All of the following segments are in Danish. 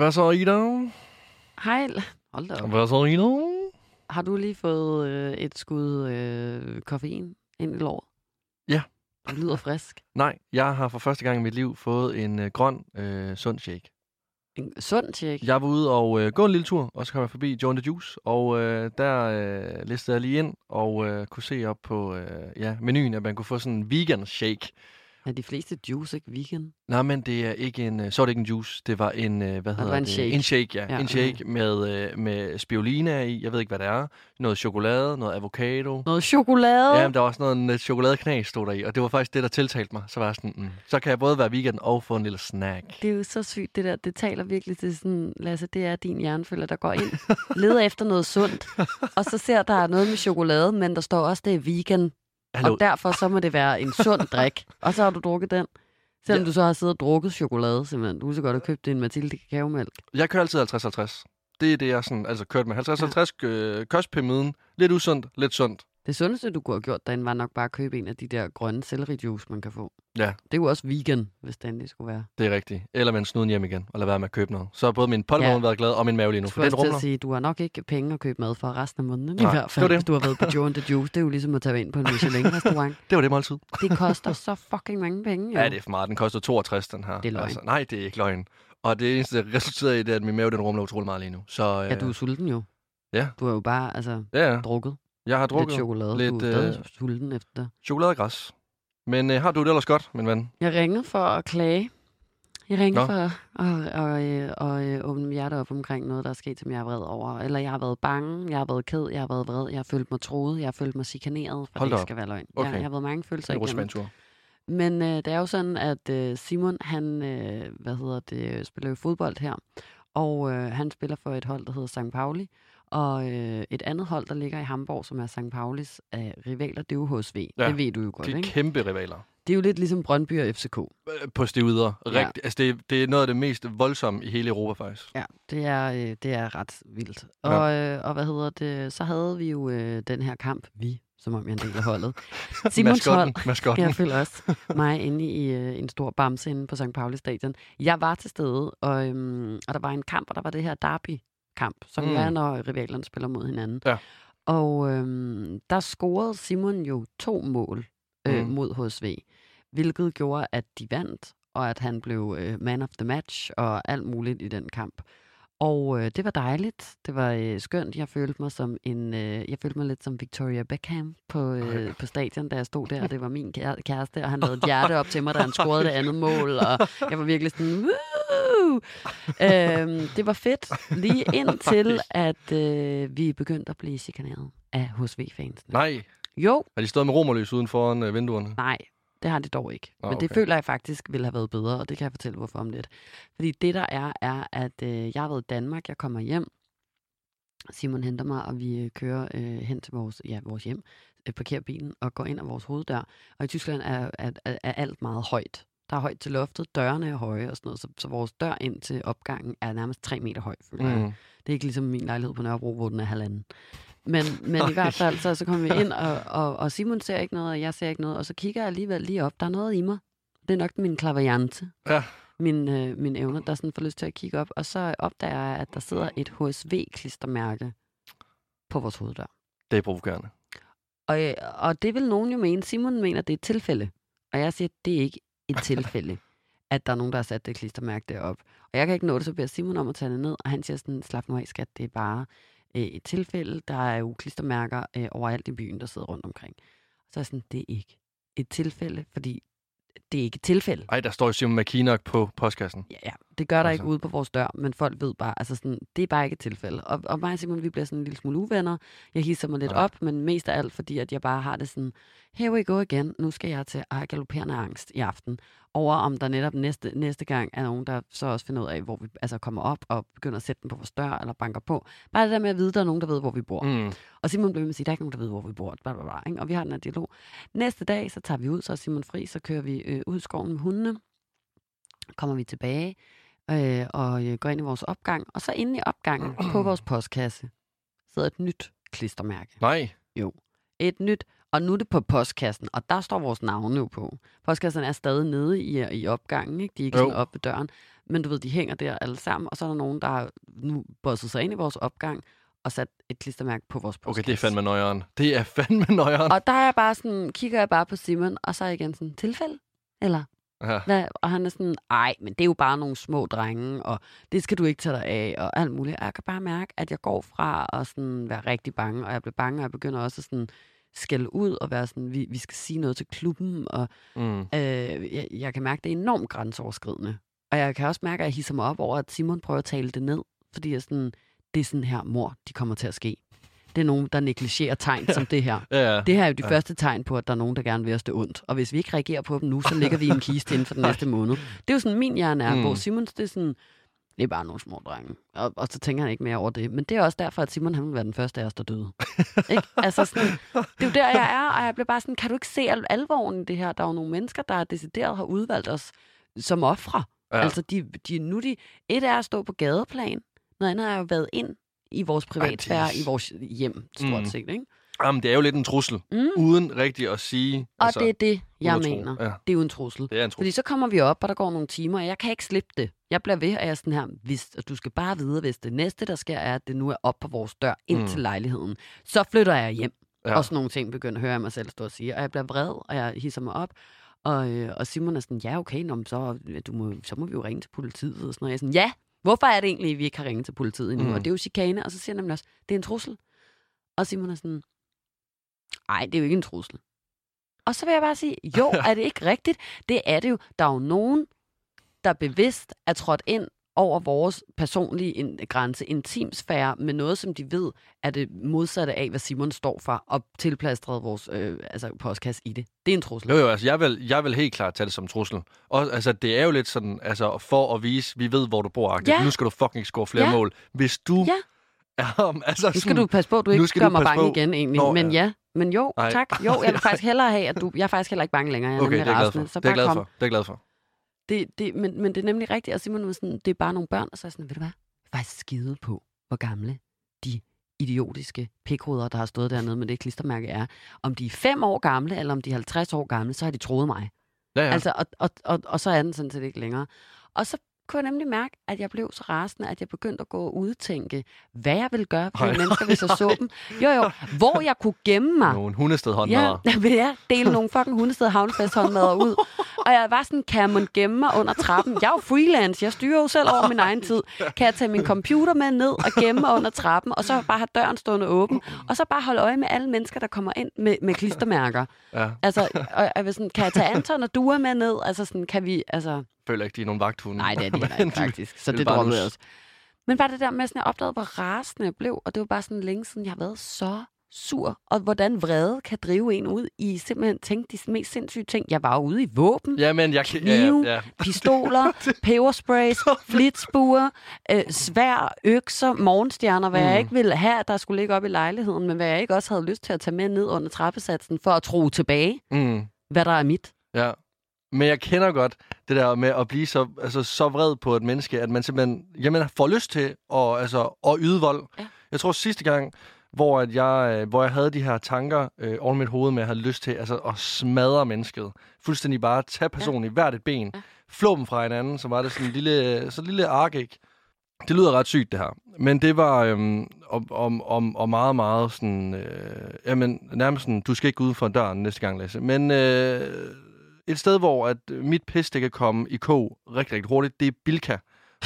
Hvad så, Ida? Hej. Hold da op. Hvad så, Ida? Har du lige fået øh, et skud øh, koffein ind i låret? Ja. Du lyder frisk. Nej, jeg har for første gang i mit liv fået en øh, grøn, øh, sund shake. En sund tjek. Jeg var ude og øh, gå en lille tur, og så kom jeg forbi John the Juice, og øh, der øh, listede jeg lige ind og øh, kunne se op på øh, ja, menuen, at man kunne få sådan en vegan shake. Er de fleste juice ikke vegan? Nej, men det er ikke en, øh, så er det ikke en juice, det var en, øh, hvad hedder var en det? shake. En shake, ja. Ja, ja en shake med, øh, med spirulina i, jeg ved ikke, hvad det er. Noget chokolade, noget avocado. Noget chokolade? Ja, men der var også noget en, chokoladeknas, stod der i, og det var faktisk det, der tiltalte mig. Så var jeg sådan, mm, så kan jeg både være vegan og få en lille snack. Det er jo så sygt, det der. Det taler virkelig til sådan, Lasse, det er din hjernefølger, der går ind, leder efter noget sundt, og så ser der er noget med chokolade, men der står også, det er vegan, Hallo, og derfor så må det være en sund drik. Og så har du drukket den. Selvom Ja. du så har siddet og drukket chokolade, simpelthen. Du kunne så godt have købt en Mathilde kakaomælk. jeg kører altid 50-50. Det er det, jeg sådan, altså kørt med 50-50 øh, kostpyramiden. Lidt usundt, lidt sundt. Det sundeste, du kunne have gjort derinde, var nok bare at købe en af de der grønne sellerijuice, man kan få. Ja. Det er jo også vegan, hvis det endelig skulle være. Det er rigtigt. Eller man snuden hjem igen, og lade være med at købe noget. Så har både min poltervogn Ja. været glad, og min mave lige nu, for den rumler. at sige, du har nok ikke penge at købe mad for resten af måneden. I Nej, hvert det fald, det. hvis du har været på Joe and the Juice. Det er jo ligesom at tage ind på en Michelin-restaurant. Det var det måltid. Det koster så fucking mange penge, jo. Ja, det er for meget. Den koster 62, den her. Det er løgn. Altså, nej, det er ikke løgn. Og det eneste, der resulterer i, det er, at min mave den rumler utrolig meget lige nu. Så øh, Ja, du er sulten jo. Ja. Du har jo bare altså, ja, ja. drukket jeg har lidt drukket chokolade. lidt, du er øh, sulten efter det. chokoladegræs. Men øh, har du det ellers godt, min ven? Jeg ringer for at klage. Jeg ringer Nå. for at, at, at, at, at åbne mit hjerte op omkring noget, der er sket, som jeg er vred over. Eller jeg har været bange, jeg har været ked, jeg har været vred, jeg har følt mig troet, jeg har følt mig chikaneret, for Hold det op. skal være løgn. Okay. Jeg, jeg har været mange følelser En igennem. Men øh, det er jo sådan, at øh, Simon, han, øh, hvad hedder det, spiller jo fodbold her. Og øh, han spiller for et hold, der hedder St. Pauli. Og øh, et andet hold, der ligger i Hamburg, som er St. Paulis øh, rivaler, det er jo HSV. Ja, Det ved du jo godt, De er ikke? kæmpe rivaler. Det er jo lidt ligesom Brøndby og FCK. Øh, På stivider. Ja. Rigt, altså, det, er, det er noget af det mest voldsomme i hele Europa, faktisk. Ja, det er, øh, det er ret vildt. Og, øh, og hvad hedder det, så havde vi jo øh, den her kamp, vi, som om jeg er en del af holdet. Simons hold, Maskotten. Maskotten. jeg føler også mig inde i øh, en stor bamse inde på St. Pauli stadion. Jeg var til stede, og, øhm, og der var en kamp, og der var det her derby-kamp, som Mm. er, når rivalerne spiller mod hinanden. Ja. Og øhm, der scorede Simon jo to mål øh, Mm. mod HSV, hvilket gjorde, at de vandt, og at han blev øh, man of the match og alt muligt i den kamp. Og øh, det var dejligt. Det var øh, skønt. Jeg følte mig som en, øh, jeg følte mig lidt som Victoria Beckham på, øh, på stadion, da jeg stod der. Og det var min kære- kæreste, og han lavede et hjerte op til mig, da han scorede det andet mål. Og jeg var virkelig sådan, Woo! Øhm, det var fedt. Lige indtil, at øh, vi begyndte at blive chikaneret af HSV-fans. Nej, Jo, har de stået med romerlys uden foran øh, vinduerne? nej, det har det dog ikke. Nå, Men det okay. føler jeg faktisk ville have været bedre, og det kan jeg fortælle hvorfor om lidt. Fordi det der er, er, at øh, jeg har været i Danmark, jeg kommer hjem, Simon henter mig, og vi øh, kører øh, hen til vores, ja, vores hjem, øh, parkerer bilen og går ind ad vores hoveddør. Og i Tyskland er, er, er, er alt meget højt. Der er højt til loftet, dørene er høje og sådan noget, så, så vores dør ind til opgangen er nærmest tre meter høj, føler jeg. Mm. Det er ikke ligesom min lejlighed på Nørrebro, hvor den er halvanden. Men, men i hvert fald, så, så kommer vi ind, og, og, og Simon ser ikke noget, og jeg ser ikke noget, og så kigger jeg alligevel lige op. Der er noget i mig. Det er nok min klaverjante. Ja. Min, øh, min evner, der sådan får lyst til at kigge op. Og så opdager jeg, at der sidder et HSV-klistermærke på vores hoveddør. Det er provokerende. Og, øh, og det vil nogen jo mene. Simon mener, det er et tilfælde. Og jeg siger, det er ikke et tilfælde, at der er nogen, der har sat det klistermærke derop. Og jeg kan ikke nå det, så beder Simon om at tage det ned, og han siger sådan, slap nu af, skat, det er bare øh, et tilfælde. Der er jo klistermærker øh, overalt i byen, der sidder rundt omkring. Så er sådan, det er ikke et tilfælde, fordi det er ikke et tilfælde. Ej, der står jo Simon McKinnock på postkassen. Ja, ja, det gør der Altså. ikke ude på vores dør, men folk ved bare, altså sådan, det er bare ikke et tilfælde. Og, og mig og Simon, vi bliver sådan en lille smule uvenner. Jeg hisser mig lidt Ja. op, men mest af alt, fordi at jeg bare har det sådan, here we go igen, nu skal jeg til at galopperende angst i aften. Over om der netop næste, næste gang er nogen, der så også finder ud af, hvor vi altså kommer op og begynder at sætte den på vores dør eller banker på. Bare det der med at vide, at der er nogen, der ved, hvor vi bor. Mm. Og Simon blev med at sige, der er ikke nogen, der ved, hvor vi bor. Bla, bla, bla, ikke? Og vi har den her dialog. Næste dag, så tager vi ud, så er Simon fri, så kører vi øh, ud i skoven med hundene. Kommer vi tilbage øh, og øh, går ind i vores opgang. Og så inde i opgangen på vores postkasse sidder et nyt klistermærke. Nej. Et nyt, og nu er det på postkassen, og der står vores navne jo på. Postkassen er stadig nede i, i opgangen, ikke? de er ikke Jo. sådan oppe ved døren. men du ved, de hænger der alle sammen, og så er der nogen, der har nu bosset sig ind i vores opgang og sat et klistermærke på vores postkasse. Okay, det er fandme nøjeren. Det er fandme nøjeren. Og der er jeg bare sådan, kigger jeg bare på Simon, og så er jeg igen sådan, tilfælde? Eller Ja. hvad? Og han er sådan, ej, men det er jo bare nogle små drenge, og det skal du ikke tage dig af, og alt muligt. Og jeg kan bare mærke, at jeg går fra at sådan være rigtig bange, og jeg bliver bange, og jeg begynder også at sådan skælde ud og være sådan, vi, vi skal sige noget til klubben, og Mm. øh, jeg, jeg kan mærke, at det er enormt grænseoverskridende. Og jeg kan også mærke, at jeg hisser mig op over, at Simon prøver at tale det ned, fordi jeg sådan, det er sådan her, mor, de kommer til at ske. Det er nogen, der negligerer tegn som det her. Ja, ja. Det her er jo de Ja. første tegn på, at der er nogen, der gerne vil os det ondt. Og hvis vi ikke reagerer på dem nu, så ligger vi i en kiste inden for den næste måned. Det er jo sådan, min hjerne er, Mm. hvor Simons, det er sådan, det er bare nogle små drenge. Og, og så tænker han ikke mere over det. Men det er også derfor, at Simon han vil være den første af os, der døde. ikke? Altså sådan, det er jo der, jeg er, og jeg bliver bare sådan, kan du ikke se al- alvoren i det her? Der er jo nogle mennesker, der decideret har udvalgt os som ofre. Ja. Altså, de, de, nu er de, et er at stå på gadeplan, noget andet er jo været ind i vores privatsfære, det er- i vores hjem, stort Mm. set. Ikke? Jamen, det er jo lidt en trussel, Mm. uden rigtig at sige. Og altså, det er det, jeg mener. Ja, Det er jo en trussel. det er en trussel. Fordi så kommer vi op, og der går nogle timer, og jeg kan ikke slippe det. Jeg bliver ved, og jeg er sådan her, hvis, og du skal bare vide, hvis det næste, der sker, er, at det nu er op på vores dør ind Mm. til lejligheden, så flytter jeg hjem. Ja. Og sådan nogle ting begynder at høre jeg mig selv stå og sige. Og jeg bliver vred, og jeg hisser mig op. Og, øh, og Simon er sådan, ja okay, nå, så, du må, så må vi jo ringe til politiet. Og sådan noget. Jeg er sådan, ja, hvorfor er det egentlig, at vi ikke har ringet til politiet endnu? Mm. Og det er jo chikane. Og så siger han nemlig også, det er en trussel. Og Simon er sådan, nej, det er jo ikke en trussel. Og så vil jeg bare sige, jo, er det ikke rigtigt? Det er det jo. Der er jo nogen, der bevidst er trådt ind over vores personlige grænse, intimsfære, med noget, som de ved er det modsatte af, hvad Simon står for, og tilplastret vores øh, altså, postkasse i det. Det er en trussel. Jo, jo, altså, jeg vil, jeg vil helt klart tage det som trussel. Og altså, det er jo lidt sådan, altså, for at vise, vi ved, hvor du bor, ja. Ja. nu skal du fucking score flere Ja. mål. Hvis du Ja. er, altså, Nu skal du passe på, du ikke skal gør du mig bange på. igen, egentlig. Nå, men ja. ja, men jo, Ej. tak. Jo, jeg vil faktisk hellere have, at du... Jeg er faktisk heller ikke bange længere. Jeg er Okay, det er jeg glad for. Så Det er glad for. Det er glad for. Det, det, men, men det er nemlig rigtigt, og Simon var sådan, det er bare nogle børn, og så er jeg sådan, ved du hvad, jeg er faktisk skide på, hvor gamle de idiotiske pikhoveder, der har stået dernede med det klistermærke er. Om de er fem år gamle, eller om de er 50 år gamle, så har de troet mig. Ja. ja. Altså, og, og, og, og så er den sådan set ikke længere. Og så kunne jeg nemlig mærke, at jeg blev så rasende, at jeg begyndte at gå og udtænke, hvad jeg ville gøre for de mennesker, hvis jeg så dem. Jo, jo, hvor jeg kunne gemme mig. Nogle hundested Ja, håndmadder. jeg vil jeg dele nogle fucking hundested havnefest håndmadder ud. Og jeg var sådan, kan man gemme mig under trappen? Jeg er jo freelance, jeg styrer jo selv over min egen tid. Kan jeg tage min computer med ned og gemme mig under trappen, og så bare have døren stående åben, og så bare holde øje med alle mennesker, der kommer ind med, med klistermærker. Ja. Altså, og jeg vil sådan, kan jeg tage Anton og Dua med ned? Altså sådan, kan vi, altså... Føler ikke, de er nogen vagthunde. Nej, det er de heller ikke, faktisk. Så det droppede jeg også. Men bare det der med, at jeg opdagede, hvor rasende jeg blev, og det var bare sådan længe siden, jeg har været så sur, og hvordan vrede kan drive en ud i simpelthen tænke de mest sindssyge ting. Jeg var ude i våben, Ja, men jeg kan... Knive. ja, ja. pistoler, pebersprays, flitsbuer, øh, svær, økser, morgenstjerner, hvad mm. jeg ikke ville have, der skulle ligge op i lejligheden, men hvad jeg ikke også havde lyst til at tage med ned under trappesatsen for at tro tilbage, Mm. hvad der er mit. Ja. Men jeg kender godt det der med at blive så, altså, så vred på et menneske, at man simpelthen jamen, får lyst til at, altså, at yde vold. Ja. Jeg tror sidste gang, hvor, at jeg, øh, hvor jeg havde de her tanker øh, over mit hoved med, at jeg havde lyst til altså, at smadre mennesket. Fuldstændig bare tage personen ja. i hvert et ben, Ja. ja. flå dem fra hinanden, så var det sådan en lille, så en lille ark, ikke? Det lyder ret sygt, det her. Men det var øhm, om, om, om, om meget, meget sådan... Øh, jamen, nærmest sådan, du skal ikke gå ud for døren næste gang, Lasse. Men øh, et sted, hvor at mit pis, det kan komme i kog rigtig, rigtig hurtigt, det er Bilka.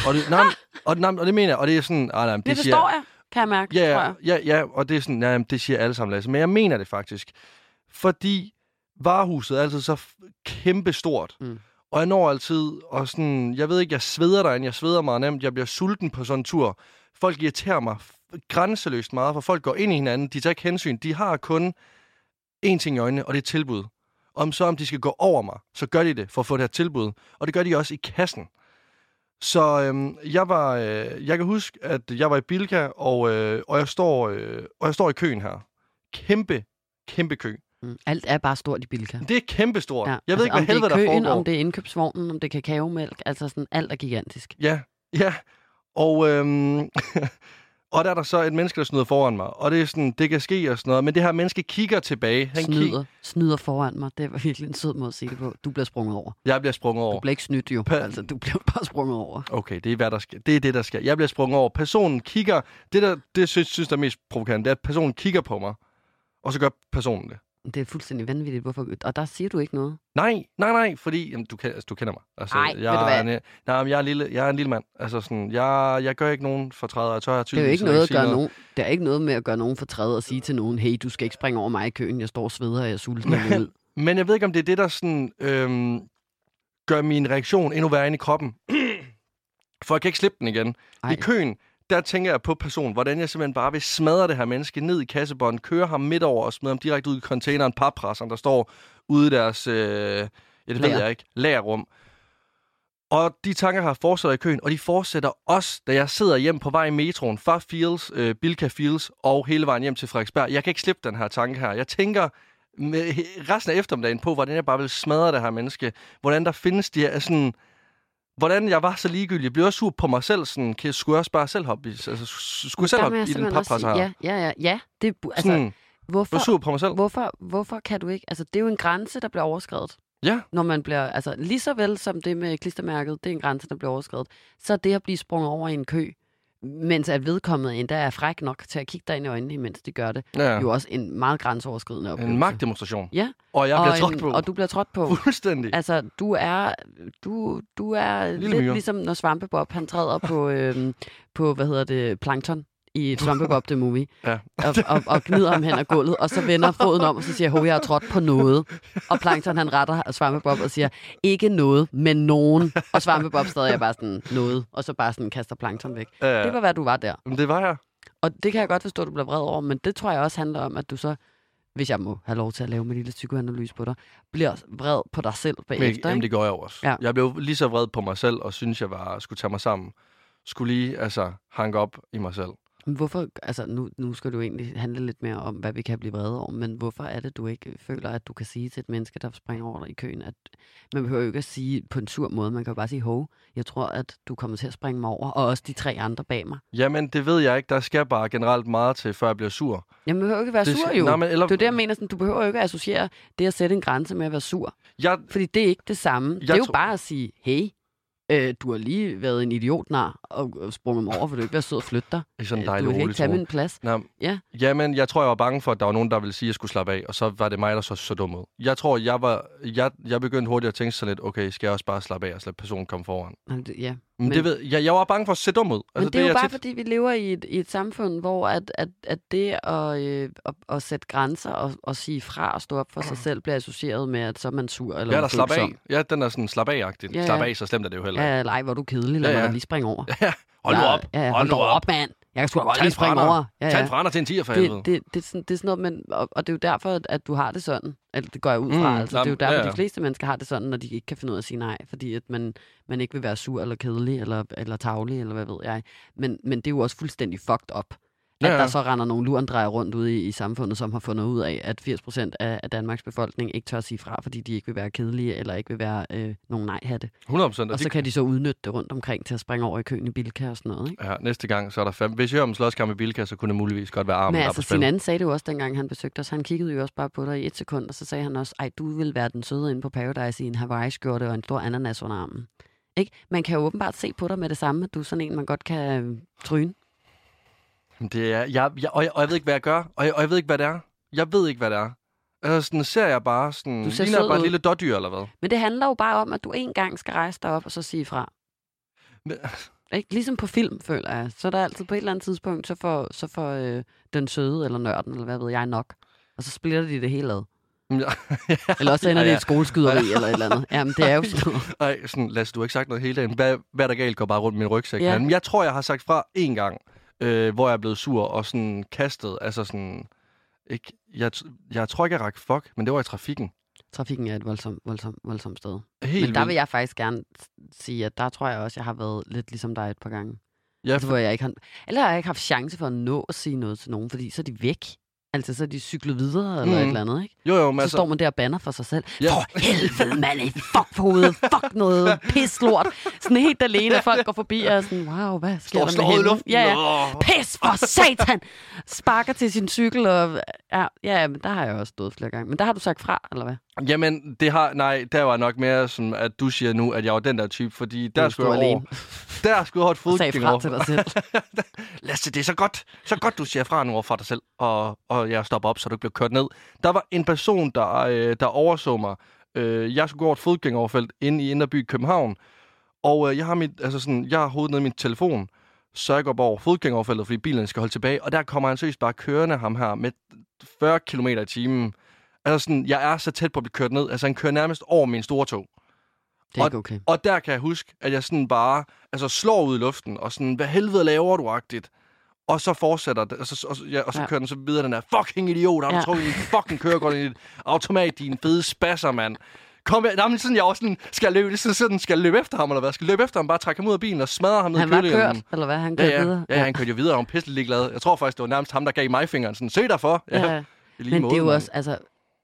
Og det, nej, og, nej, og det mener jeg, og det er sådan... Ah, nej, Det, det det siger, forstår jeg, kan jeg mærke, tror Ja, jeg. ja, ja, og det er sådan, ja, det siger alle sammen, Lasse. Men jeg mener det faktisk. Fordi varehuset er altid så f- kæmpe stort. Mm. Og jeg når altid, og sådan, jeg ved ikke, jeg sveder derinde, jeg sveder meget nemt, jeg bliver sulten på sådan en tur. Folk irriterer mig grænseløst meget, for folk går ind i hinanden, de tager ikke hensyn, de har kun én ting i øjnene, og det er tilbud. Om så om de skal gå over mig, så gør de det for at få det her tilbud. Og det gør de også i kassen. Så øhm, jeg var, øh, jeg kan huske, at jeg var i Bilka, og, øh, og, jeg står, øh, og jeg står i køen her. Kæmpe, kæmpe kø. Mm. Alt er bare stort i Bilka. Det er kæmpestort. Ja, jeg ved ikke, om hvad helvede det er der køen, foregår. om det er indkøbsvognen, om det er kakaomælk, altså sådan alt er gigantisk. Ja, ja. Og, øhm, Og der er der så et menneske, der snyder foran mig. Og det er sådan, det kan ske og sådan noget. Men det her menneske kigger tilbage. Han kig- Snyder, snyder foran mig. Det var virkelig en sød måde at sige det på. Du bliver sprunget over. Jeg bliver sprunget over. Du bliver ikke snydt jo. Pa- Altså, du bliver bare sprunget over. Okay, det er, hvad der skal. det er det, der skal. Jeg bliver sprunget over. Personen kigger... Det, der, det synes, synes der er mest provokerende, det er, at personen kigger på mig. Og så gør personen det. Det er fuldstændig vanvittigt. Hvorfor? Og der siger du ikke noget. Nej, nej, nej, fordi jamen, du, altså, du kender mig. Altså, Ej, jeg, ved du hvad? er en, nej, men jeg er, en lille, jeg er en lille mand. Altså, sådan, jeg, jeg gør ikke nogen fortræder. Jeg tør Det er jo ikke noget at gøre nogen. Det er ikke noget med at gøre nogen fortræd og sige til nogen, hey, du skal ikke springe over mig i køen. Jeg står og sveder, og jeg er vil ud. Men jeg ved ikke, om det er det, der sådan, øhm, gør min reaktion endnu værre ind i kroppen. For jeg kan ikke slippe den igen. Ej. I køen, der tænker jeg på personen, hvordan jeg simpelthen bare vil smadre det her menneske ned i kassebånden, køre ham midt over og smide ham direkte ud i containeren, pappresseren, der står ude i deres, øh, ja, det ved Lager. jeg ikke, lagerrum. Og de tanker har fortsat i køen, og de fortsætter også, da jeg sidder hjem på vej i metroen fra Fields, øh, Bilka Fields og hele vejen hjem til Frederiksberg. Jeg kan ikke slippe den her tanke her. Jeg tænker med resten af eftermiddagen på, hvordan jeg bare vil smadre det her menneske. Hvordan der findes de her sådan... Hvordan jeg var så ligegyldig. Jeg blev også sur på mig selv. Sådan, kan, skulle jeg også bare selv hoppe i, altså, skulle jeg selv hoppe i den pappresser her? Ja, ja, ja. ja det, altså, Sådan, hvorfor, sur på mig selv. hvorfor, hvorfor kan du ikke? Altså, det er jo en grænse, der bliver overskrevet. Ja, Når man bliver, altså lige så vel som det med klistermærket, det er en grænse, der bliver overskrevet, så det at blive sprunget over i en kø, mens at vedkommende endda er fræk nok til at kigge dig ind i øjnene, mens de gør det, ja. jo også en meget grænseoverskridende oplevelse. En magtdemonstration. Ja, Og jeg og, bliver trådt en, på. og du bliver trådt på. Fuldstændig. Altså, du er, du, du er Lille lidt myre. ligesom, når Svampebob, han træder på, øhm, på hvad hedder det, plankton i Svampebob The Movie, Ja. og, og, og gnider ham hen ad gulvet, og så vender foden om, og så siger, hov, jeg har trådt på noget. Og Plankton, han retter Svampebob og siger, ikke noget, men nogen. Og Svampebob stadig er bare sådan, noget, og så bare sådan kaster Plankton væk. Ja, Det var, hvad du var der. Men det var jeg. Og det kan jeg godt forstå, at du bliver vred over, men det tror jeg også handler om, at du så, hvis jeg må have lov til at lave min lille psykoanalyse på dig, bliver vred på dig selv Men, bagefter. jamen, ikke? det går jeg også. Ja. Jeg blev lige så vred på mig selv, og synes, jeg var, skulle tage mig sammen. Skulle lige, altså, hanke op i mig selv. Hvorfor, altså nu, nu skal du egentlig handle lidt mere om, hvad vi kan blive vrede over, men hvorfor er det, du ikke føler, at du kan sige til et menneske, der springer over dig i køen, at man behøver jo ikke at sige på en sur måde, man kan jo bare sige, hov, jeg tror, at du kommer til at springe mig over, og også de tre andre bag mig. Jamen, det ved jeg ikke. Der skal bare generelt meget til, før jeg bliver sur. Jamen, man behøver ikke være Det sur jo. Nej, men, eller, Det er det, jeg mener, sådan, du behøver jo ikke at associere det at sætte en grænse med at være sur. Jeg, Fordi det er ikke det samme. det er jo tror- bare at sige, hey, øh, du har lige været en idiotnar og og sprunget mig over, for du ikke være sød og flytte dig. i sådan en Øh, dejlig du kan ikke tage min plads. Nå, Ja. Jamen, jeg tror, jeg var bange for, at der var nogen, der ville sige, at jeg skulle slappe af, og så var det mig, der så så dum ud. Jeg tror, jeg var, jeg, jeg begyndte hurtigt at tænke så lidt, okay, skal jeg også bare slappe af og lade personen komme foran? Jamen, det- Ja, Men, Men- det ved, jeg, jeg var bange for at se dum ud. Men det er jo bare, tit- fordi vi lever i et, i et samfund, hvor at, at, at det at, øh, at, at sætte grænser og, og sige fra og stå op for sig selv, bliver associeret med, at så er man sur eller Ja, der slap af. Ja, den er sådan slap af-agtig. Ja, ja. Slap af, så slemt er det jo heller ikke. Ja, eller ej, hvor er du kedelig, lad Ja, ja, ja. ja. mig lige springe over. Hold nu ja, op. Ja, ja, Hold hold nu nu op, mand. Jeg kan sgu godt lige springe over. Ja, Tag en ja. fra dig til en tiger for helvede. Det, det, det, er sådan, det er sådan noget, men, og, og det er jo derfor, at du har det sådan. Eller det går jeg ud fra. Mm, altså, det er jo derfor, ja, ja, ja. de fleste mennesker har det sådan, når de ikke kan finde ud af at sige nej. Fordi at man, man ikke vil være sur eller kedelig eller, eller tavlig, eller hvad ved jeg. Men, men det er jo også fuldstændig fucked up. At Ja, ja. der så render nogle lurendrejer rundt ude i, i samfundet, som har fundet ud af, at 80% af, af Danmarks befolkning ikke tør at sige fra, fordi de ikke vil være kedelige, eller ikke vil være øh, nogen nej-hatte. 100 procent. Og så kan de så udnytte det rundt omkring til at springe over i køen i Bilka og sådan noget. Ikke? Ja, næste gang, så er der fem. Hvis jeg hører om slåskamp i Bilka, så kunne det muligvis godt være armen, Men altså, sin anden sagde det jo også, dengang han besøgte os. Han kiggede jo også bare på dig i et sekund, og så sagde han også, ej, du vil være den søde inde på Paradise i en Hawaii-skjorte og en stor ananas under armen. Ikke? Man kan jo åbenbart se på dig med det samme, at du er sådan en, man godt kan øh, tryne. Det er, jeg, jeg, og, jeg, og jeg ved ikke, hvad jeg gør, og jeg, og jeg ved ikke, hvad det er. Jeg ved ikke, hvad det er. Altså, sådan ser jeg bare sådan... Du ser ligner bare et ud. lille dårdyr, eller hvad? Men det handler jo bare om, at du en gang skal rejse dig op og så sige fra. Men, Ikke? Ligesom på film, føler jeg. Så er der altid på et eller andet tidspunkt, så får, så får øh, den søde eller nørden, eller hvad ved jeg nok. Og så splitter de det hele ad. ja, Eller også ender Ja, det i ja. et skoleskyderi eller et eller andet. Jamen, det er jo sådan noget. Ej, sådan, Lasse, du har ikke sagt noget hele dagen. Hvad, hvad er der galt går bare rundt min rygsæk. Ja. Ja. Men jeg tror, jeg har sagt fra en gang, øh, hvor jeg er blevet sur og sådan kastet. Altså sådan... Ikke, jeg, jeg tror ikke, jeg rakte fuck, men det var i trafikken. Trafikken er et voldsomt, voldsomt, voldsomt sted. Helt Men der vil jeg faktisk gerne sige, at der tror jeg også, jeg har været lidt ligesom dig et par gange. Ja, Altså, hvor jeg ikke har, eller har jeg ikke haft chance for at nå at sige noget til nogen, fordi så er de væk. Altså, så de cyklet videre eller Mm. et eller andet, ikke? Jo, jo, men Så altså, står man der og banner for sig selv. Ja. For helvede, mand! Fuck på hovedet! Fuck noget pis lort! Sådan helt alene, og folk går forbi og er sådan, wow, hvad sker står der med hende? luften. Ja, ja. Pis for satan! Sparker til sin cykel, og ja, ja, men der har jeg også stået flere gange. Men der har du sagt fra, eller hvad? Jamen, det har, nej, der var nok mere som, at du siger nu, at jeg var den der type, fordi der skulle jeg over, alene. der skulle jeg over et fodgænger. til dig selv. Lasse, det er så godt, så godt, du siger fra nu over for dig selv, og, og jeg stopper op, så du ikke bliver kørt ned. Der var en person, der, øh, der overså mig. Øh, jeg skulle gå over et fodgængeroverfelt inde i Inderby i København, og øh, jeg har mit, altså sådan, jeg har hovedet ned i min telefon, så jeg går bare over fodgængeroverfeltet, fordi bilen skal holde tilbage, og der kommer han seriøst bare kørende ham her med 40 km i timen. Altså sådan, jeg er så tæt på at blive kørt ned. Altså, han kører nærmest over min store tog. Det er ikke okay. Og der kan jeg huske, at jeg sådan bare altså, slår ud i luften, og sådan, hvad helvede laver du, agtigt? Og så fortsætter det, og så, og, ja, og så Ja. ja. kører den så videre, den der fucking idiot, har du Ja. ja. trukket din fucking kørekort i et automat, din fede spasser, mand. Kom her, jamen, sådan, jeg også sådan, skal jeg løbe, sådan, sådan, skal jeg løbe efter ham, eller hvad? Skal jeg løbe efter ham, bare trække ham ud af bilen og smadre ham ned Han i var kølingen? kørt, eller hvad? Han Ja, kørte ja, videre. ja, han kørte jo videre, og han var pisselig ligeglad. Jeg tror faktisk, det var nærmest ham, der gav mig fingeren. Sådan, se dig for. Ja, Ja, ja. Men måde, det er jo også, altså,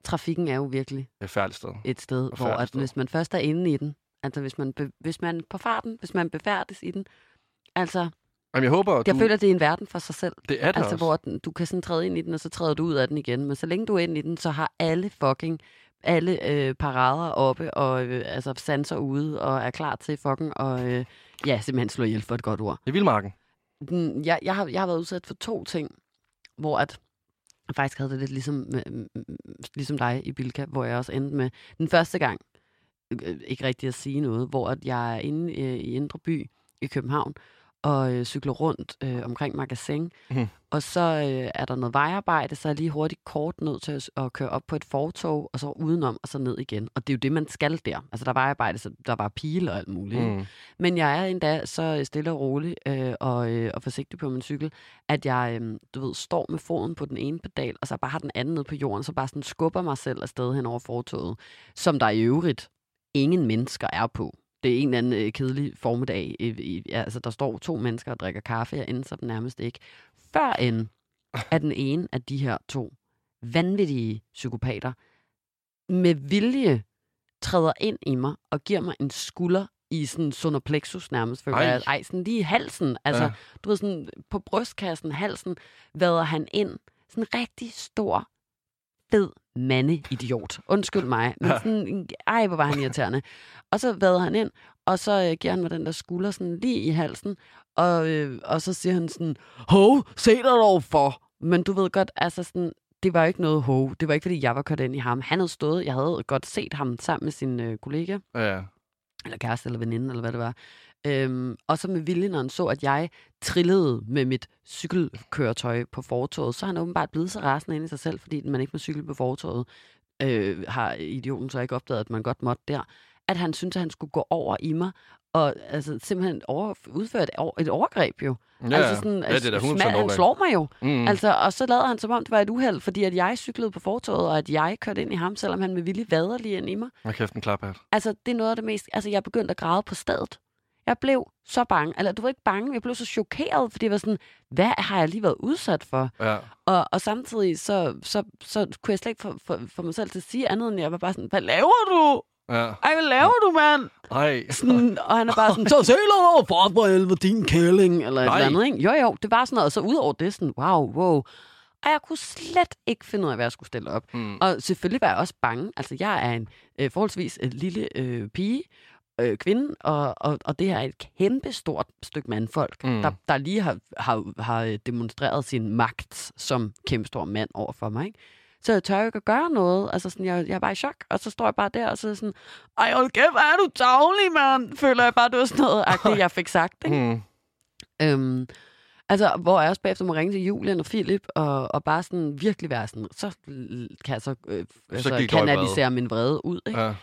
trafikken er jo virkelig et færdigt sted. et sted, hvor Forfærdeligt at sted. hvis man først er inde i den, altså hvis man, be, hvis man på farten, hvis man befærdes i den, altså, Jamen, jeg håber, at jeg du... føler, det er en verden for sig selv. det er det Altså, også. hvor den- du kan sådan træde ind i den, og så træder du ud af den igen. Men så længe du er inde i den, så har alle fucking alle øh, parader oppe, og øh, altså sanser ude, og er klar til fucking og øh, ja, simpelthen slå ihjel for et godt ord. I Vildmarken. Jeg, jeg, har, jeg har været udsat for to ting, hvor at jeg faktisk havde det lidt ligesom, mm, mm, mm, ligesom dig i Bilka, hvor jeg også endte med den første gang, øh, øh, ikke rigtig at sige noget, hvor at jeg er inde øh, i Indre By i København, og øh, cykler rundt øh, omkring magasin, Mhm. og så øh, er der noget vejarbejde, så er jeg lige hurtigt kort nødt til at, at køre op på et fortog, og så udenom, og så ned igen. Og det er jo det, man skal der. Altså, der er vejarbejde, så der var pile og alt muligt. Mm. Men jeg er endda så stille og rolig øh, og, øh, og forsigtig på min cykel, at jeg, øh, du ved, står med foden på den ene pedal, og så bare har den anden nede på jorden, så bare sådan skubber mig selv afsted hen over fortoget, som der i øvrigt ingen mennesker er på. Det er en eller anden øh, kedelig formiddag. I, ja, altså, der står to mennesker og drikker kaffe, jeg ender så den nærmest ikke. Før end at den ene af de her to vanvittige psykopater med vilje træder ind i mig og giver mig en skulder i sådan solar plexus nærmest, føler Ej. Ej, sådan lige i halsen. Altså, ja. du ved, sådan på brystkassen, halsen, vader han ind. Sådan en rigtig stor, fed mandeidiot. Undskyld mig. Men sådan, ej, hvor var han irriterende. Og så vader han ind, og så øh, giver han mig den der skulder sådan lige i halsen. Og, øh, og så siger han sådan, hov, se dig dog for. Men du ved godt, altså sådan, det var ikke noget hov. Det var ikke, fordi jeg var kørt ind i ham. Han havde stået, jeg havde godt set ham sammen med sin øh, kollega Ja. eller kæreste eller veninde, eller hvad det var. Øhm, og så med vilje, når han så, at jeg trillede med mit cykelkøretøj på fortoget, så er han åbenbart blevet så rasende ind i sig selv, fordi man ikke må cykle på fortoget, øh, har idioten så ikke opdaget, at man godt måtte der, at han syntes, at han skulle gå over i mig, og altså, simpelthen over, udføre et, over, et overgreb jo. Ja, altså sådan, ja, det er da 100% smal- han overgreb. slår mig jo. Mm. Altså, og så lavede han som om, det var et uheld, fordi at jeg cyklede på fortoget, og at jeg kørte ind i ham, selvom han med vilje vader lige ind i mig. Hold kæft, en klaphat. Altså, det er noget af det mest... Altså, jeg begyndte at græde på stedet. Jeg blev så bange. Eller, du var ikke bange, jeg blev så chokeret, fordi jeg var sådan, hvad har jeg lige været udsat for? Ja. Og, og samtidig, så, så, så kunne jeg slet ikke få, få, få mig selv til at sige andet, end jeg var bare sådan, hvad laver du? Ja. Ej, hvad laver du, mand? Ej. Sådan, og han er bare sådan, så dig over for, for helvede, din kælling, eller et Nej. eller andet, ikke? Jo, jo, det var sådan noget. Og så ud over det, sådan, wow, wow. Og jeg kunne slet ikke finde ud af, hvad jeg skulle stille op. Mm. Og selvfølgelig var jeg også bange. Altså, jeg er en øh, forholdsvis øh, lille øh, pige, øh, kvinde, og, og, og det her er et kæmpe stort stykke mandfolk, Mm. der, der lige har, har, har øh, demonstreret sin magt som kæmpe stor mand over for mig. Ikke? Så jeg tør jo ikke at gøre noget. Altså, sådan, jeg, jeg er bare i chok, og så står jeg bare der, og så er sådan, ej, hold kæft, hvor er du tavlig, mand? Føler jeg bare, det var sådan noget, agtigt, jeg fik sagt. Ikke? Mm. Øhm, altså, hvor jeg også bagefter må ringe til Julian og Philip, og, og bare sådan virkelig være sådan, så kan jeg så, øh, altså, i vrede. kanalisere min vrede ud. Ikke? Ja.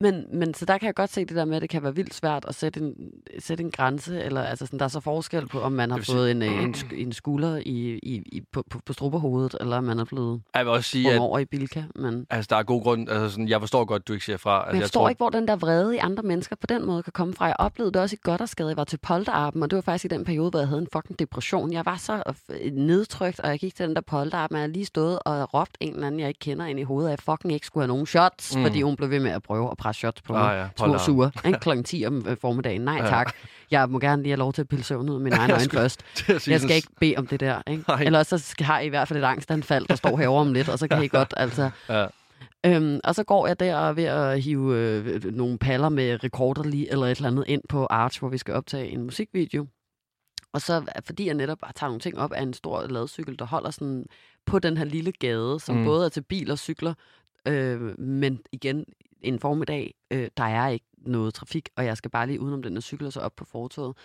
Men, men så der kan jeg godt se det der med, at det kan være vildt svært at sætte en, sætte en grænse, eller altså sådan, der er så forskel på, om man har vil sige- fået en, øh, en, en skulder i, i, i, på, på, på strupperhovedet, eller om man er blevet Jeg vil også sige, at over i Bilka. Men altså, der er god grund. Altså, sådan, jeg forstår godt, du ikke siger fra. Altså, men jeg forstår ikke, hvor den der vrede i andre mennesker på den måde kan komme fra. Jeg oplevede det også i Goddersgade. Jeg var til polterappen, og det var faktisk i den periode, hvor jeg havde en fucking depression. Jeg var så øh, nedtrykt, og jeg gik til den der polterappen, og jeg lige stået og råbt en eller anden, jeg ikke kender, ind i hovedet, at jeg fucking ikke skulle have nogen shots, Mm. mm. fordi hun blev ved med at prøve at presse shots på Ah, mig. ja, Små sure, ikke? Klokken 10 om øh, formiddagen. Nej, Ja. tak. Jeg må gerne lige have lov til at pille søvn ud af min egen øjne først. Jeg skal ikke bede om det der, ikke? Nej. Eller så skal, har I i hvert fald et angstanfald, der står herovre om lidt, og så kan I godt, altså... Ja. Øhm, og så går jeg der og er ved at hive øh, nogle paller med rekorder lige, eller et eller andet ind på Arch, hvor vi skal optage en musikvideo. Og så, fordi jeg netop tager nogle ting op af en stor ladcykel, der holder sådan på den her lille gade, som Mm. både er til bil og cykler, øh, men igen, en formiddag, øh, der er ikke noget trafik, og jeg skal bare lige udenom den her cykel og så op på fortoget.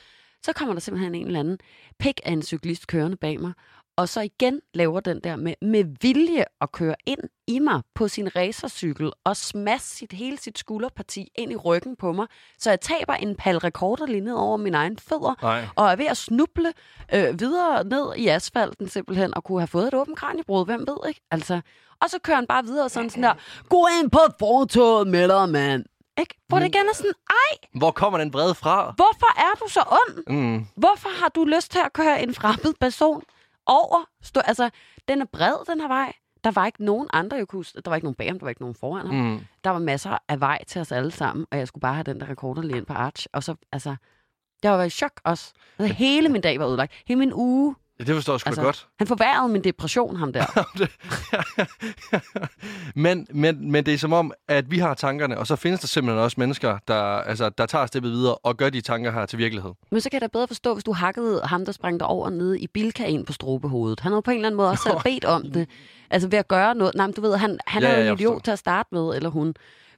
Så kommer der simpelthen en eller anden pik af en cyklist kørende bag mig, og så igen laver den der med, med vilje at køre ind i mig på sin racercykel og smasse sit, hele sit skulderparti ind i ryggen på mig, så jeg taber en pal rekorder lige ned over mine egne fødder, Nej. og er ved at snuble øh, videre ned i asfalten simpelthen, og kunne have fået et åbent kraniebrud, hvem ved, ikke? Altså, og så kører han bare videre sådan sådan der, gå ind på fortoget med dig, mand. Ikke? Hvor det igen er sådan, ej, Hvor kommer den vrede fra? hvorfor er du så ond? Mm. Hvorfor har du lyst til at køre en fremmed person over? Stå, altså, den er bred, den her vej. Der var ikke nogen andre, jeg kunne... Der var ikke nogen bag ham, der var ikke nogen foran ham. Mm. Der var masser af vej til os alle sammen, og jeg skulle bare have den der rekorder lige ind på Arch. Og så, altså, jeg var i chok også. Altså, hele min dag var ødelagt. Hele min uge. Ja, det forstår jeg sgu Altså, godt. Han forværrede min depression, ham der. men, men, men det er som om, at vi har tankerne, og så findes der simpelthen også mennesker, der, altså, der tager steppet videre og gør de tanker her til virkelighed. Men så kan jeg da bedre forstå, hvis du hakkede ham, der sprang der over nede i Bilka ind på strobehovedet. Han havde på en eller anden måde også bedt om det. Altså ved at gøre noget. Nej, men du ved, han, han Ja, er jo en idiot til at starte med, eller hun.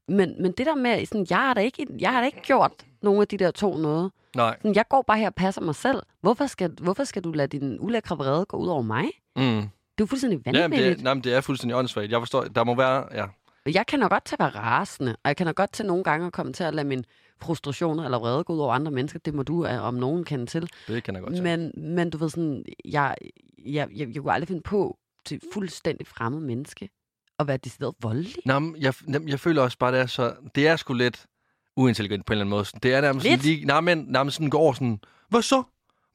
Men, men det der med, sådan, jeg, har da ikke, jeg har da ikke gjort nogen af de der to noget. Nej. Sådan, jeg går bare her og passer mig selv. Hvorfor skal, hvorfor skal du lade din ulækre vrede gå ud over mig? Mm. Det er jo fuldstændig vanvittigt. det, nej, men det er fuldstændig åndssvagt. Jeg forstår, der må være... Ja. Jeg kan nok godt til at være rasende, og jeg kan nok godt til nogle gange at komme til at lade min frustrationer eller vrede gå ud over andre mennesker. Det må du øh, om nogen kende til. Det kan jeg godt se. Men, men du ved sådan, jeg, jeg, jeg, jeg kunne aldrig finde på til fuldstændig fremmed menneske at være decideret voldelig. Nå, jeg, jamen, jeg føler også bare, det er så... Det er sgu lidt uintelligent på en eller anden måde. Det er nærmest Lidt? sådan lige... Nej, men nærmest sådan går over sådan... Hvad så?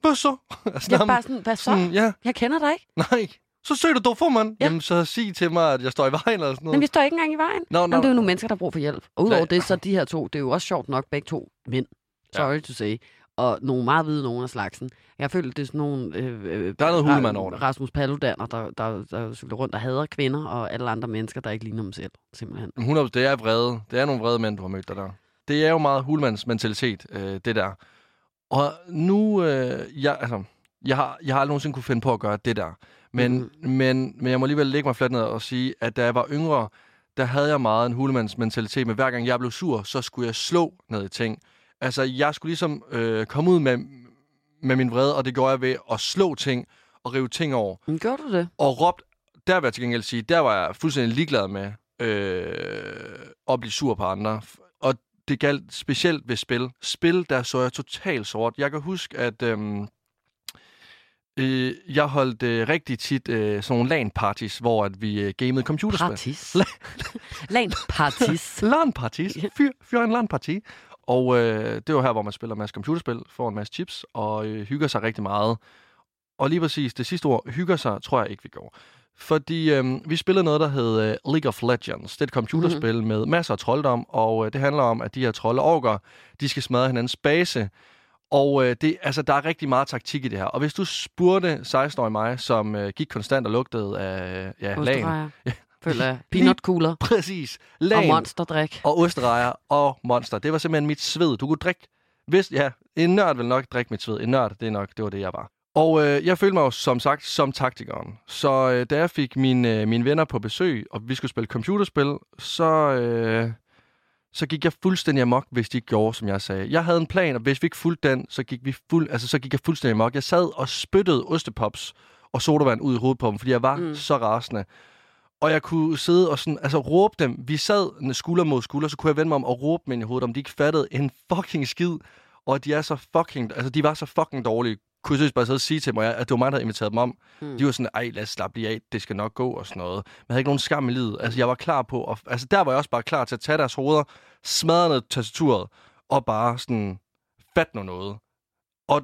Hvad så? altså, Jeg er bare sådan, hvad så? sådan, ja, Jeg kender dig ikke. nej. Så søg du for, mand. Ja. Jamen, så sig til mig, at jeg står i vejen eller sådan noget. Men vi står ikke engang i vejen. Nå, Men nå, det er jo nogle mennesker, der har brug for hjælp. Og udover Nej. det, så de her to, det er jo også sjovt nok begge to mænd. Sorry to say. Og nogle meget hvide nogen af slagsen. Jeg føler, det er sådan nogle... Øh, øh, Der er noget hulemand over det. Rasmus Paludaner, der, der, der cykler rundt og hader kvinder, og alle andre mennesker, der ikke ligner dem selv, simpelthen. 100, det er vrede. Det er nogle vrede mænd, du har mødt dig der. Det er jo meget hulmands mentalitet, øh, det der. Og nu, øh, jeg, altså, jeg har, jeg har aldrig nogensinde kunne finde på at gøre det der. Men, mm. men, men jeg må alligevel lægge mig fladt ned og sige, at da jeg var yngre, der havde jeg meget en hulemands mentalitet, men hver gang jeg blev sur, så skulle jeg slå ned i ting. Altså, jeg skulle ligesom øh, komme ud med, med min vrede, og det gjorde jeg ved at slå ting og rive ting over. Men gjorde du det? Og råbt, der vil jeg til gengæld sige, der var jeg fuldstændig ligeglad med øh, at blive sur på andre. Det galt specielt ved spil. Spil, der så jeg totalt sort. Jeg kan huske, at øhm, øh, jeg holdt øh, rigtig tit øh, sådan nogle LAN-parties, hvor at vi øh, gamede computerspil. Partis. Lan partis. LAN-parties. Fyr, fyr en LAN-parti. Og øh, det var her, hvor man spiller en masse computerspil, får en masse chips og øh, hygger sig rigtig meget. Og lige præcis det sidste ord, hygger sig, tror jeg ikke, vi går. Fordi øh, vi spillede noget, der hed øh, League of Legends. Det er et computerspil mm-hmm. med masser af trolddom, og øh, det handler om, at de her trolde orker, de skal smadre hinandens base. Og øh, det, altså, der er rigtig meget taktik i det her. Og hvis du spurgte 16-årige mig, som øh, gik konstant og lugtede af ja, lagen, Osterrejer. Føler jeg. Peanutkugler. præcis, Og lagen, monsterdrik. og osterejer og monster. Det var simpelthen mit sved. Du kunne drikke... Hvis, ja, en nørd vil nok drikke mit sved. En nørd, det er nok, det var det, jeg var. Og øh, jeg følte mig jo som sagt som taktikeren. Så øh, da jeg fik mine, øh, mine venner på besøg, og vi skulle spille computerspil, så, øh, så gik jeg fuldstændig amok, hvis de ikke gjorde, som jeg sagde. Jeg havde en plan, og hvis vi ikke fulgte den, så gik, vi fuld, altså, så gik jeg fuldstændig amok. Jeg sad og spyttede ostepops og sodavand ud i hovedet på dem, fordi jeg var mm. Så rasende. Og jeg kunne sidde og sådan, altså råbe dem. Vi sad skulder mod skulder, så kunne jeg vende mig om og råbe dem ind i hovedet, om de ikke fattede en fucking skid. Og de er så fucking, altså de var så fucking dårlige. Kunne jeg bare sidde og sige til mig, at det var mig, der havde inviteret dem om. Mm. De var sådan, ej, lad os slappe lige af, det skal nok gå og sådan noget. Men jeg havde ikke nogen skam i livet. Altså, jeg var klar på, at, altså der var jeg også bare klar til at tage deres hoveder, smadre ned tastaturet, og bare sådan, fat noget noget. Og,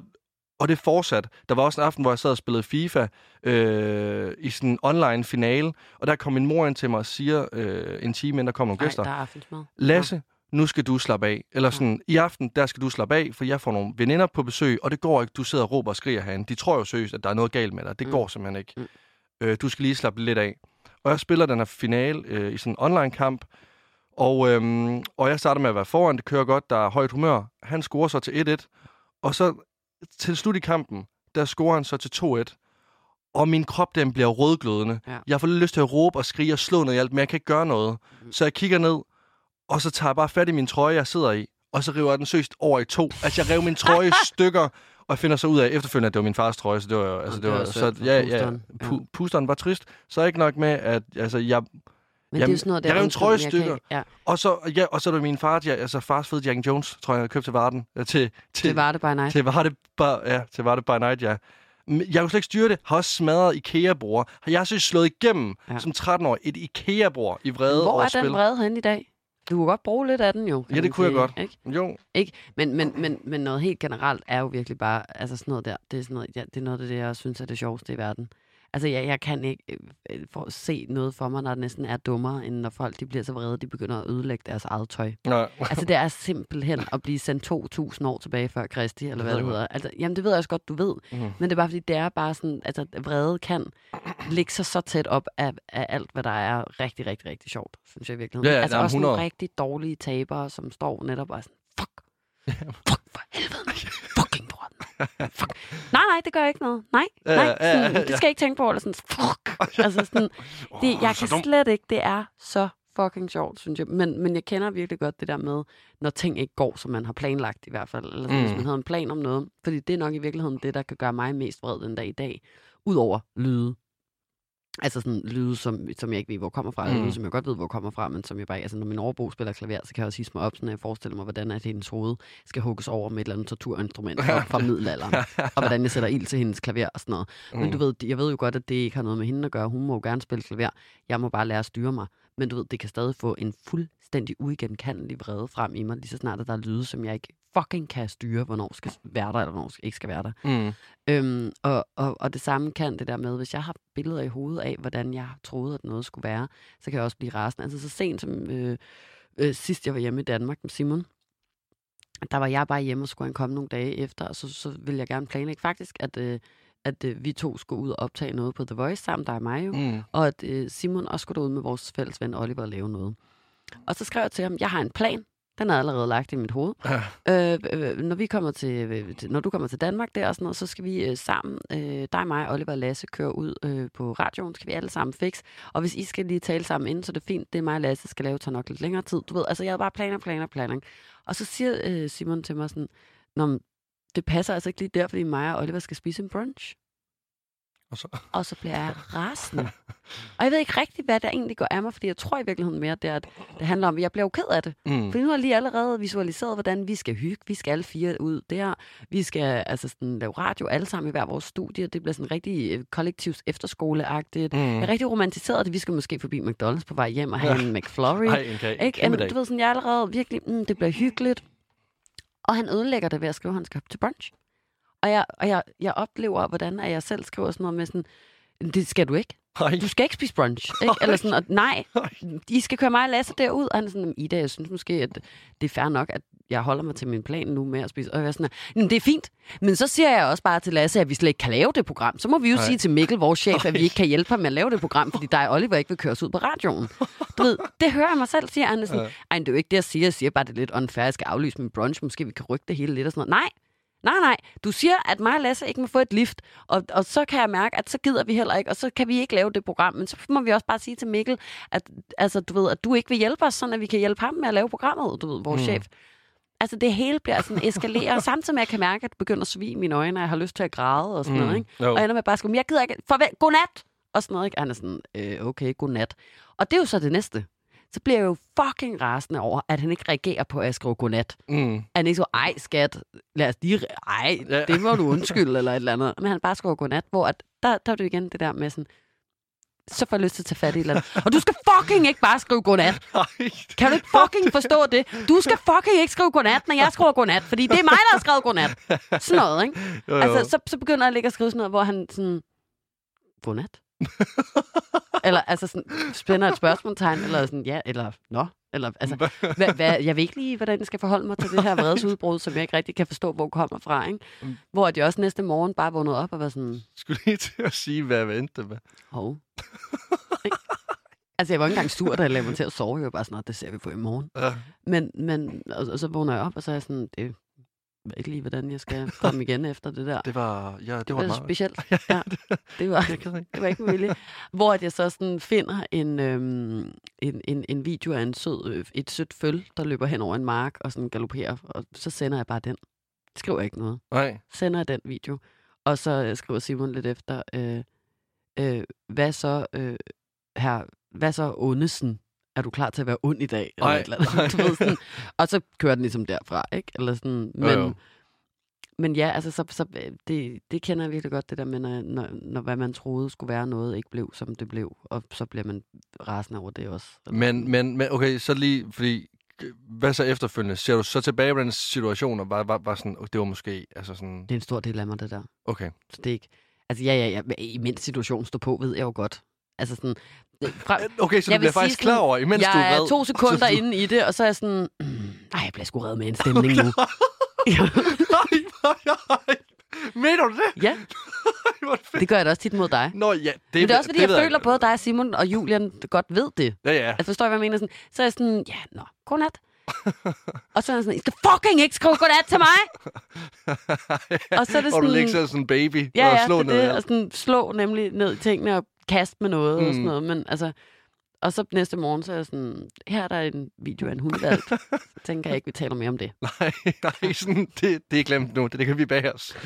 og det fortsat. Der var også en aften, hvor jeg sad og spillede FIFA øh, i sådan en online finale, og der kom min mor ind til mig og siger, øh, en time inden der kom nogle Ej, gæster, der er. Lasse, nu skal du slappe af. Eller sådan, i aften, der skal du slappe af, for jeg får nogle veninder på besøg, og det går ikke, du sidder og råber og skriger herinde. De tror jo seriøst, at der er noget galt med dig. Det Mm. går simpelthen ikke. Mm. Øh, du skal lige slappe lidt af. Og jeg spiller den her finale øh, i sådan en online-kamp, og, øhm, og jeg starter med at være foran, det kører godt, der er højt humør. Han scorer så til 1-1, og så til slut i kampen, der scorer han så til 2-1. Og min krop, den bliver rødglødende. Ja. Jeg får lidt lyst til at råbe og skrige og slå noget i alt, men jeg kan ikke gøre noget. Mm. Så jeg kigger ned, og så tager jeg bare fat i min trøje, jeg sidder i, og så river jeg den søst over i to. Altså, jeg rev min trøje i stykker, og jeg finder så ud af efterfølgende, at det var min fars trøje, så det var jo, altså, det det var så, ja, ja, pu- pusteren var trist. Så ikke nok med, at altså, jeg, Men det er Jamen, sådan noget, der jeg rev en trøje i jeg kan stykker. ikke- Ja, og så, ja, og så er det min far, ja, altså fars fede Jack Jones, tror jeg, jeg købte til Varden. Til, til, det var det bare nej. til var det bare, ja, til var det by night, ja. Jeg kunne slet ikke styre det. Har også smadret IKEA-bord. Jeg har så slået igennem Ja. som 13-år et IKEA-bord i vrede Hvor er den vrede henne i dag? Du kunne godt bruge lidt af den jo. Ja, det kunne jeg godt. Ikke? Jo, Ikke? Men, men, men, men noget helt generelt er jo virkelig bare, altså sådan noget der, det er, sådan noget, ja, det er noget af det, jeg synes er det sjoveste i verden. Altså, jeg, jeg kan ikke øh, øh, for se noget for mig, der næsten er dummere, end når folk de bliver så vrede, de begynder at ødelægge deres eget tøj. nej. Altså, det er simpelthen at blive sendt 2.000 år tilbage før Kristi, eller hvad det hedder. Altså, jamen, det ved jeg også godt, du ved. Mm. Men det er bare fordi, det er bare sådan, altså vrede kan ligge sig så tæt op af, af alt, hvad der er rigtig, rigtig, rigtig sjovt, synes jeg i virkeligheden. Ja, ja, altså også nogle 100. rigtig dårlige tabere, som står netop og er sådan, fuck, fuck for helvede. Fuck. Nej, nej, det gør ikke noget. Nej, Ja, nej, ja, ja, sådan, det ja. skal jeg ikke tænke på, eller sådan, fuck. Altså sådan, det, jeg kan slet ikke, det er så fucking sjovt, synes jeg. Men, men jeg kender virkelig godt det der med, når ting ikke går, som man har planlagt i hvert fald. Eller sådan, mm. hvis man havde en plan om noget. Fordi det er nok i virkeligheden det, der kan gøre mig mest vred den dag i dag. Udover lyde. Altså sådan lyde, som, som jeg ikke ved, hvor kommer fra. Mm. Eller Mm. lyde, som jeg godt ved, hvor kommer fra, men som jeg bare... Altså, når min overbo spiller klaver, så kan jeg også hisse mig op, sådan, at jeg forestiller mig, hvordan at hendes hoved skal hugges over med et eller andet torturinstrument fra, fra middelalderen. og hvordan jeg sætter ild til hendes klaver og sådan noget. Men Mm. du ved, jeg ved jo godt, at det ikke har noget med hende at gøre. Hun må jo gerne spille klaver. Jeg må bare lære at styre mig. Men du ved, det kan stadig få en fuldstændig uigenkendelig vrede frem i mig, lige så snart at der er lyde, som jeg ikke fucking kan styre, hvornår skal være der, eller hvornår ikke skal være der. Mm. Øhm, og, og, og det samme kan det der med, hvis jeg har billeder i hovedet af, hvordan jeg troede, at noget skulle være, så kan jeg også blive rasende. Altså så sent som øh, øh, sidst jeg var hjemme i Danmark med Simon, der var jeg bare hjemme, og skulle han komme nogle dage efter, og så, så ville jeg gerne planlægge faktisk, at, øh, at øh, vi to skulle ud og optage noget på The Voice sammen, der er mig jo, Mm. og at øh, Simon også skulle ud med vores fælles ven Oliver og lave noget. Og så skrev jeg til ham, jeg har en plan, den er allerede lagt i mit hoved. Ja. Øh, øh, når vi kommer til, øh, til- når du kommer til Danmark der og sådan noget, så skal vi øh, sammen, øh, dig, mig, Oliver og Lasse, køre ud øh, på radioen, skal vi alle sammen fix. Og hvis I skal lige tale sammen inden, så er det fint, det er mig og Lasse skal lave, tager nok lidt længere tid. Du ved, altså jeg havde bare planer, planer, planer. Og så siger øh, Simon til mig sådan, Nå, det passer altså ikke lige der, fordi mig og Oliver skal spise en brunch. Og så, Og så bliver jeg rasende. Og jeg ved ikke rigtig, hvad der egentlig går af mig, fordi jeg tror i virkeligheden mere, det, er, at det handler om, at jeg bliver jo ked af det. mm. For nu har jeg lige allerede visualiseret, hvordan vi skal hygge. Vi skal alle fire ud der. Vi skal altså sådan, lave radio alle sammen i hver vores studie. Det bliver sådan rigtig øh, kollektivs efterskoleagtigt. Mm. Jeg er rigtig romantiseret det. Vi skal måske forbi McDonald's på vej hjem og have en McFlurry. Ej, kage. Ikke? Du ved sådan, jeg er allerede virkelig, mm, det bliver hyggeligt. Og han ødelægger det ved at skrive, han skal til brunch. Og jeg, og jeg, jeg oplever, hvordan at jeg selv skriver sådan noget med sådan, det skal du ikke. Ej. Du skal ikke spise brunch. Ikke? Eller sådan, og nej, I skal køre mig og Lasse derud. Og han er sådan, Ida, jeg synes måske, at det er fair nok, at jeg holder mig til min plan nu med at spise. Og jeg er sådan, "Jamen, det er fint. Men så siger jeg også bare til Lasse, at vi slet ikke kan lave det program. Så må vi jo Nej. sige til Mikkel, vores chef, at vi ikke kan hjælpe ham med at lave det program, fordi dig og Oliver ikke vil køre os ud på radioen. Du ved, det hører jeg mig selv sige. Han er sådan, Ja. ej, det er jo ikke det, jeg siger. Jeg siger bare, det er lidt unfair. Jeg skal aflyse min brunch. Måske vi kan rykke det hele lidt og sådan noget. Nej, Nej, nej. Du siger, at mig og Lasse ikke må få et lift, og, og så kan jeg mærke, at så gider vi heller ikke, og så kan vi ikke lave det program. Men så må vi også bare sige til Mikkel, at, altså, du ved, at du ikke vil hjælpe os, sådan at vi kan hjælpe ham med at lave programmet, du ved, vores. Mm. chef. Altså, det hele bliver sådan eskaleret, samtidig med, at jeg kan mærke, at det begynder at svige mine øjne, og jeg har lyst til at græde og sådan mm. noget, ikke? Jo. Og jeg ender med bare at skrive, jeg gider ikke, farvel, godnat! og sådan noget, ikke? Og han er sådan, øh, okay, godnat. Og det er jo så det næste. Så bliver jeg jo fucking rasende over, at han ikke reagerer på, at jeg skriver godnat. Mm. At han ikke så, ej skat, lad os lige, ej, det må du undskylde, eller et eller andet. Men han bare skriver godnat, hvor at, der, der er det igen det der med sådan, så får jeg lyst til at tage fat i et eller andet. Og du skal fucking ikke bare skrive godnat. Kan du ikke fucking forstå det? Du skal fucking ikke skrive godnat, når jeg skriver godnat, fordi det er mig, der har skrevet godnat. Sådan noget, ikke? jo, jo. Altså, så, så begynder jeg at ligge og skrive sådan noget, hvor han sådan, godnat? eller altså sådan, spænder et spørgsmålstegn, eller sådan, ja, eller nå, eller altså, hvad, hvad, jeg ved ikke lige, hvordan jeg skal forholde mig til det her vredesudbrud, som jeg ikke rigtig kan forstå, hvor kommer fra, ikke? Mm. Hvor jeg også næste morgen bare vågnede op og var sådan, Skulle lige til at sige, hvad jeg endte med. hov. Altså, jeg var ikke engang sur, da jeg lagde mig til at sove. Jeg var bare sådan, "Nå, det ser vi på i morgen. Ja. Men, men og, og så vågner jeg op, og så er jeg sådan, det ved ikke lige, hvordan jeg skal komme igen efter det der. Det var, ja, det, Det var var meget. specielt. Ja, det var, Jeg det var ikke vilje. Hvor at jeg så sådan finder en, øhm, en, en, en video af en sød, øh, et sødt føl, der løber hen over en mark og sådan galopperer. Og så sender jeg bare den. Skriver ikke noget. Nej. Sender jeg den video. Og så øh, skriver Simon lidt efter, øh, øh, hvad så, øh, her, hvad så Ondesen? Er du klar til at være ond i dag? Eller Ej, et eller andet. Du ved, sådan. Og så kører den ligesom derfra, ikke? Eller sådan, men, jo. men ja, altså, så, så, øh, det, det kender jeg virkelig godt, det der med, når, når, når hvad man troede skulle være noget, ikke blev, som det blev. Og så bliver man rasende over det også. Men, men, men okay, så lige, fordi, hvad så efterfølgende? Ser du så tilbage på den situation, og var, var, var sådan, det var måske, altså sådan, Det er en stor del af mig, det der. okay. Så det er ikke... Altså, ja, ja, ja. men I min situation står på, ved jeg jo godt. Altså sådan... det- Fra, Okay, så Jeg du bliver faktisk sige klar sådan, over, imens du jeg er er vred. to sekunder du- inde i det, og så er jeg sådan... Mm, ej, jeg bliver sgu reddet med en stemning nu. Nej, nej, nej. Mener du det? ja, det det gør jeg da også tit mod dig. Nå ja, det, Men det er også fordi, jeg ved føler både dig, Simon og Julian godt ved det. Ja, ja. Altså, forstår I, hvad jeg mener? Sådan, så er jeg sådan, ja, nå, godnat. Og så er jeg sådan, I skal fucking ikke skrive godnat til mig! Og så er det Og du sådan- ligger sådan en baby Ja, og ja, er i det, og sådan slå nemlig ned i tingene og kaste med noget mm. og sådan Mm. noget. Men altså, og så næste morgen, så er jeg sådan, her er der en video af en hundevalg. så tænker jeg ikke, vi taler mere om det. Nej, nej, sådan, det, det er glemt nu. Det, det kan vi bag os.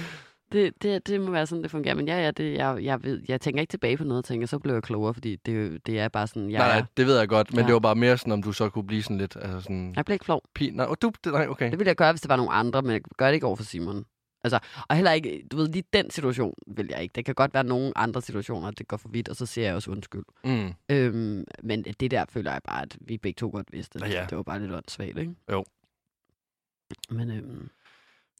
Det, det, det må være sådan, det fungerer. Men ja, ja, det, jeg, jeg, ved, jeg tænker ikke tilbage på noget, og tænker, så blev jeg klogere, fordi det, det er bare sådan, jeg, nej, nej, det ved jeg godt. Men Ja. det var bare mere sådan, om du så kunne blive sådan lidt, altså sådan... jeg blev ikke flov. Pi, nej, du, det, nej, okay. Det ville jeg gøre, hvis det var nogle andre, men jeg gør det ikke over for Simon. Altså, og heller ikke, du ved, lige den situation vil jeg ikke. Det kan godt være nogle andre situationer, det går for vidt, og så siger jeg også undskyld. Mm. Øhm, men det der føler jeg bare, at vi begge to godt vidste. Ja. Det var bare lidt åndssvagt, ikke? Jo. Men øhm,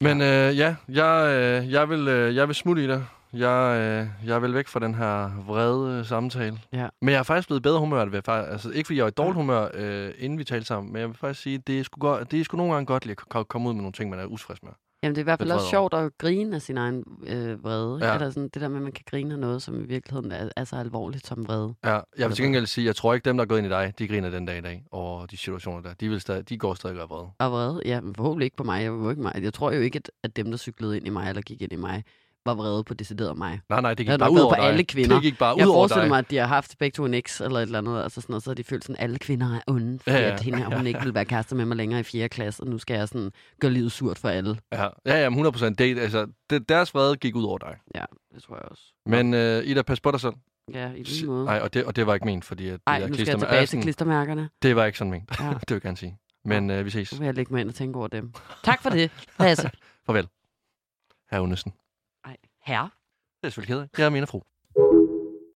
Men øh, ja, jeg, øh, jeg, vil, øh, jeg vil smutte i det. Jeg, øh, jeg vil væk fra den her vrede øh, samtale. Ja. Men jeg er faktisk blevet bedre humør. Ved, faktisk, altså, ikke fordi jeg er i dårligt humør, øh, inden vi talte sammen, men jeg vil faktisk sige, det er sgu, godt, det er sgu nogle gange godt lige at ko- komme ud med nogle ting, man er usfrisk med. Jamen, det er i hvert fald også sjovt at grine af sin egen øh, vrede. Ja. Eller sådan, det der med, at man kan grine af noget, som i virkeligheden er, er så alvorligt som vrede. Ja, jeg vil til gengæld sige, jeg tror ikke, dem, der er gået ind i dig, de griner den dag i dag over de situationer der. De, vil stadig, de går stadig og er vrede. Og vrede, ja, men forhåbentlig ikke på mig. Jeg, ikke mig. jeg tror jo ikke, at, at dem, der cyklede ind i mig, eller gik ind i mig, var vrede på decideret mig. Nej, nej, det gik bare ud over på dig. alle kvinder. Det gik bare Jeg ud over forestiller dig. mig, at de har haft begge to en eks eller et eller andet, altså sådan noget, så har de følt sådan, at alle kvinder er onde, fordi Ja, ja, at hende her, hun ikke vil være kærester med mig længere i 4. klasse, og nu skal jeg sådan gøre livet surt for alle. Ja, ja, ja, men 100 procent. Det, altså, det, deres vrede gik ud over dig. Ja, det tror jeg også. Men øh, Ida, pas på dig selv. Ja, i lige måde. Nej, og det, og det var ikke ment, fordi at Ej, de der nu skal jeg tilbage til klistermærkerne. Det var ikke sådan ment. Ja. det vil jeg gerne sige. Men øh, vi ses. Nu vil jeg lægge mig ind og tænke over dem. Tak for det, Lasse. Farvel. Herre Unnesen. Herre. Det er selvfølgelig ked af. Jeg er min fru.